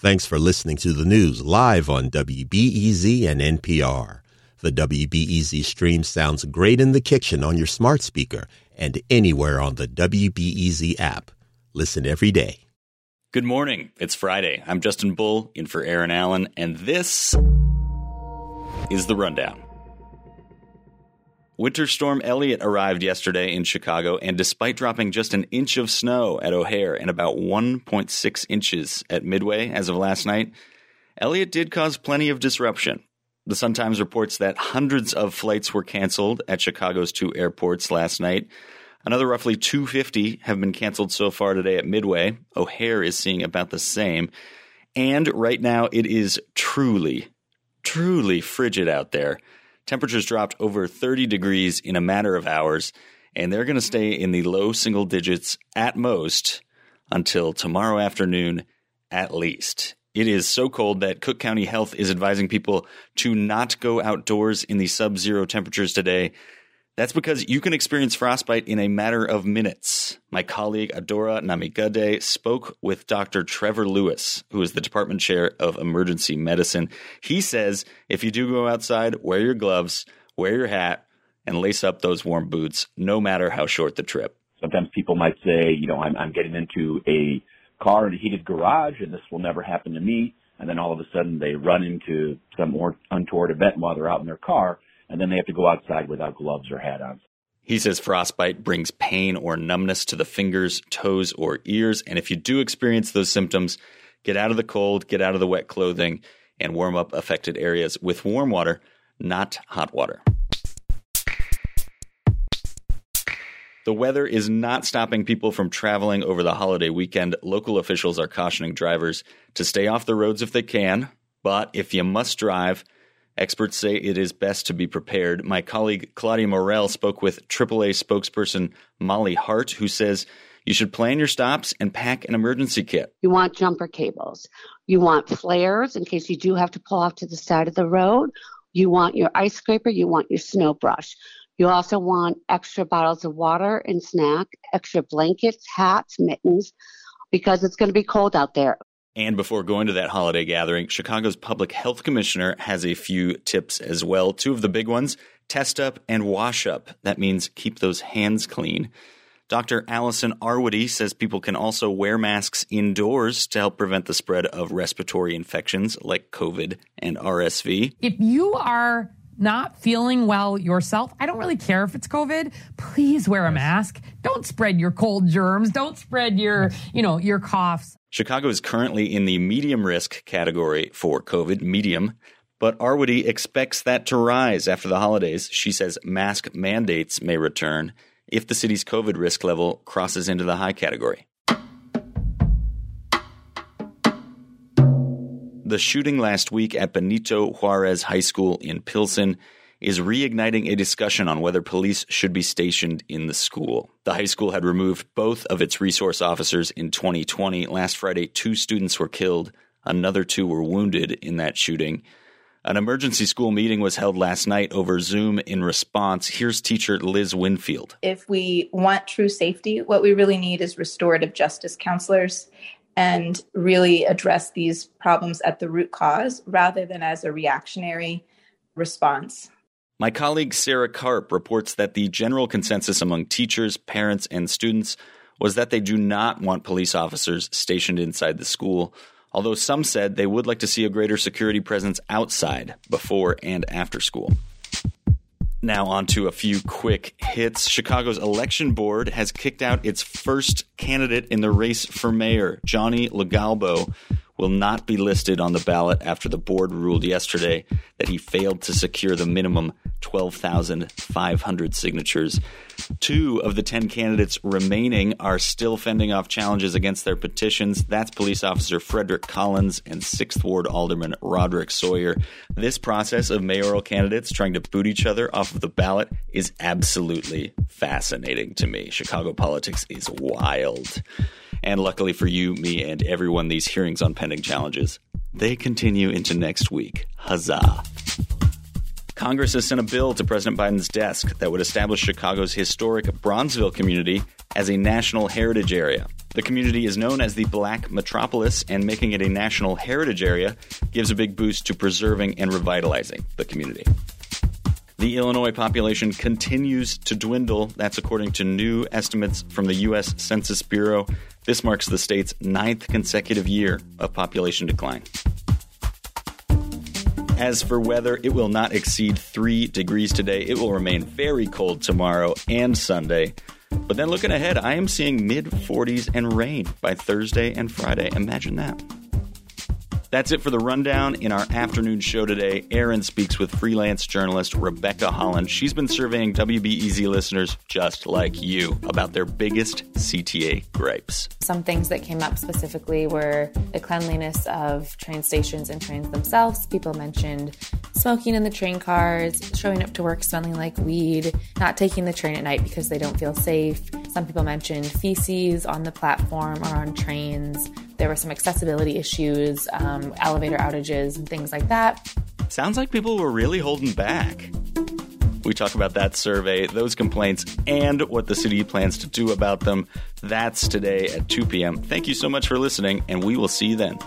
Thanks for listening to the news live on WBEZ and NPR. The WBEZ stream sounds great in the kitchen on your smart speaker and anywhere on the WBEZ app. Listen every day. Good morning. It's Friday. I'm Justin Bull in for Erin Allen, and this is the rundown. Winter Storm Elliott arrived yesterday in Chicago, and despite dropping just an inch of snow at O'Hare and about 1.6 inches at Midway as of last night, Elliott did cause plenty of disruption. The Sun Times reports that hundreds of flights were canceled at Chicago's two airports last night. Another roughly 250 have been canceled so far today at Midway. O'Hare is seeing about the same. And right now, it is truly, truly frigid out there. Temperatures dropped over 30 degrees in a matter of hours, and they're going to stay in the low single digits at most until tomorrow afternoon at least. It is so cold that Cook County Health is advising people to not go outdoors in the sub zero temperatures today that's because you can experience frostbite in a matter of minutes. My colleague Adora Namigadde spoke with Dr. Trevor Lewis, who is the department chair of emergency medicine. He says if you do go outside, wear your gloves, wear your hat, and lace up those warm boots, no matter how short the trip. Sometimes people might say, you know, I'm, I'm getting into a car in a heated garage and this will never happen to me. And then all of a sudden they run into some more untoward event while they're out in their car and then they have to go outside without gloves or hat on. He says frostbite brings pain or numbness to the fingers, toes, or ears. And if you do experience those symptoms, get out of the cold, get out of the wet clothing, and warm up affected areas with warm water, not hot water. The weather is not stopping people from traveling over the holiday weekend. Local officials are cautioning drivers to stay off the roads if they can, but if you must drive, Experts say it is best to be prepared. My colleague Claudia Morell spoke with AAA spokesperson Molly Hart, who says you should plan your stops and pack an emergency kit. You want jumper cables. You want flares in case you do have to pull off to the side of the road. You want your ice scraper. You want your snow brush. You also want extra bottles of water and snack, extra blankets, hats, mittens, because it's going to be cold out there. And before going to that holiday gathering, Chicago's public health commissioner has a few tips as well. Two of the big ones test up and wash up. That means keep those hands clean. Dr. Allison Arwady says people can also wear masks indoors to help prevent the spread of respiratory infections like COVID and RSV. If you are not feeling well yourself, I don't really care if it's COVID. Please wear a mask. Don't spread your cold germs. Don't spread your, you know, your coughs. Chicago is currently in the medium risk category for COVID, medium, but Arwady expects that to rise after the holidays. She says mask mandates may return if the city's COVID risk level crosses into the high category. The shooting last week at Benito Juarez High School in Pilsen is reigniting a discussion on whether police should be stationed in the school. The high school had removed both of its resource officers in 2020. Last Friday, two students were killed, another two were wounded in that shooting. An emergency school meeting was held last night over Zoom in response. Here's teacher Liz Winfield. If we want true safety, what we really need is restorative justice counselors and really address these problems at the root cause rather than as a reactionary response. My colleague Sarah Karp reports that the general consensus among teachers, parents, and students was that they do not want police officers stationed inside the school, although some said they would like to see a greater security presence outside before and after school. Now, on to a few quick hits. Chicago's election board has kicked out its first candidate in the race for mayor, Johnny LoGalbo, will not be listed on the ballot after the board ruled yesterday that he failed to secure the minimum 12,500 signatures. Two of the 10 candidates remaining are still fending off challenges against their petitions. That's police officer Frederick Collins and 6th Ward Alderman Roderick Sawyer. This process of mayoral candidates trying to boot each other off of the ballot is absolutely fascinating to me. Chicago politics is wild. And luckily for you, me, and everyone, these hearings on pending challenges, they continue into next week. Huzzah. Congress has sent a bill to President Biden's desk that would establish Chicago's historic Bronzeville community as a national heritage area. The community is known as the Black Metropolis, and making it a national heritage area gives a big boost to preserving and revitalizing the community. The Illinois population continues to dwindle. That's according to new estimates from the U.S. Census Bureau. This marks the state's ninth consecutive year of population decline. As for weather, it will not exceed 3 degrees today. It will remain very cold tomorrow and Sunday. But then looking ahead, I am seeing mid 40s and rain by Thursday and Friday. Imagine that. That's it for the rundown. In our afternoon show today, Erin speaks with freelance journalist Rebecca Holland. She's been surveying WBEZ listeners just like you about their biggest CTA gripes. Some things that came up specifically were the cleanliness of train stations and trains themselves. People mentioned smoking in the train cars, showing up to work smelling like weed, not taking the train at night because they don't feel safe. Some people mentioned feces on the platform or on trains. There were some accessibility issues, um, elevator outages, and things like that. Sounds like people were really holding back. We talk about that survey, those complaints, and what the city plans to do about them. That's today at 2 p.m. Thank you so much for listening, and we will see you then.